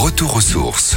Retour aux sources.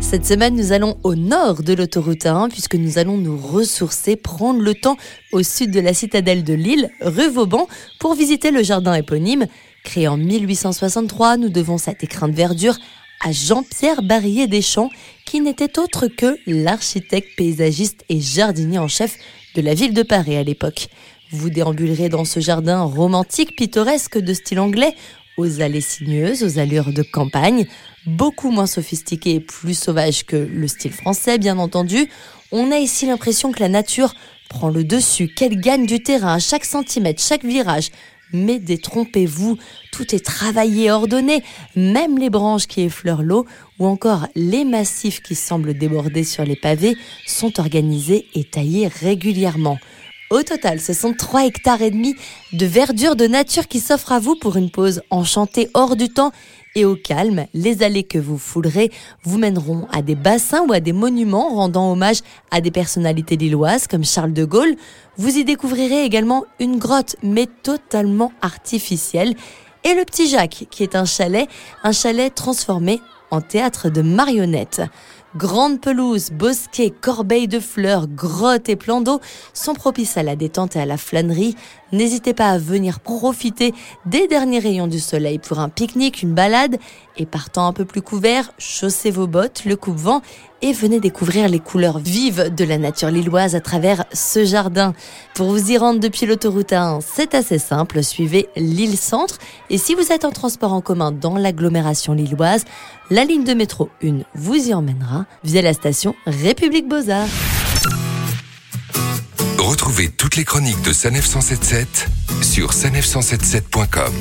Cette semaine, nous allons au nord de l'autoroute 1 puisque nous allons nous ressourcer, prendre le temps au sud de la citadelle de Lille, rue Vauban, pour visiter le jardin éponyme. Créé en 1863, nous devons cet écrin de verdure à Jean-Pierre Barillet Deschamps, qui n'était autre que l'architecte paysagiste et jardinier en chef de la ville de Paris à l'époque. Vous déambulerez dans ce jardin romantique, pittoresque de style anglais, aux allées sinueuses, aux allures de campagne, beaucoup moins sophistiqué et plus sauvage que le style français, bien entendu. On a ici l'impression que la nature prend le dessus, qu'elle gagne du terrain à chaque centimètre, chaque virage. Mais détrompez-vous, tout est travaillé, ordonné, même les branches qui effleurent l'eau ou encore les massifs qui semblent déborder sur les pavés sont organisés et taillés régulièrement. Au total, ce sont 3 hectares et demi de verdure de nature qui s'offrent à vous pour une pause enchantée hors du temps et au calme. Les allées que vous foulerez vous mèneront à des bassins ou à des monuments rendant hommage à des personnalités lilloises comme Charles de Gaulle. Vous y découvrirez également une grotte mais totalement artificielle et le Petit Jacques qui est un chalet, un chalet transformé en théâtre de marionnettes. Grandes pelouses, bosquets, corbeilles de fleurs, grottes et plans d'eau sont propices à la détente et à la flânerie. N'hésitez pas à venir profiter des derniers rayons du soleil pour un pique-nique, une balade. Et partant un peu plus couvert, chaussez vos bottes, le coupe-vent et venez découvrir les couleurs vives de la nature lilloise à travers ce jardin. Pour vous y rendre depuis l'autoroute 1, c'est assez simple. Suivez l'île Centre. Et si vous êtes en transport en commun dans l'agglomération lilloise, la ligne de métro 1 vous y emmènera via la station République Beaux-Arts. Retrouvez toutes les chroniques de Sanef 177 sur sanef177.com.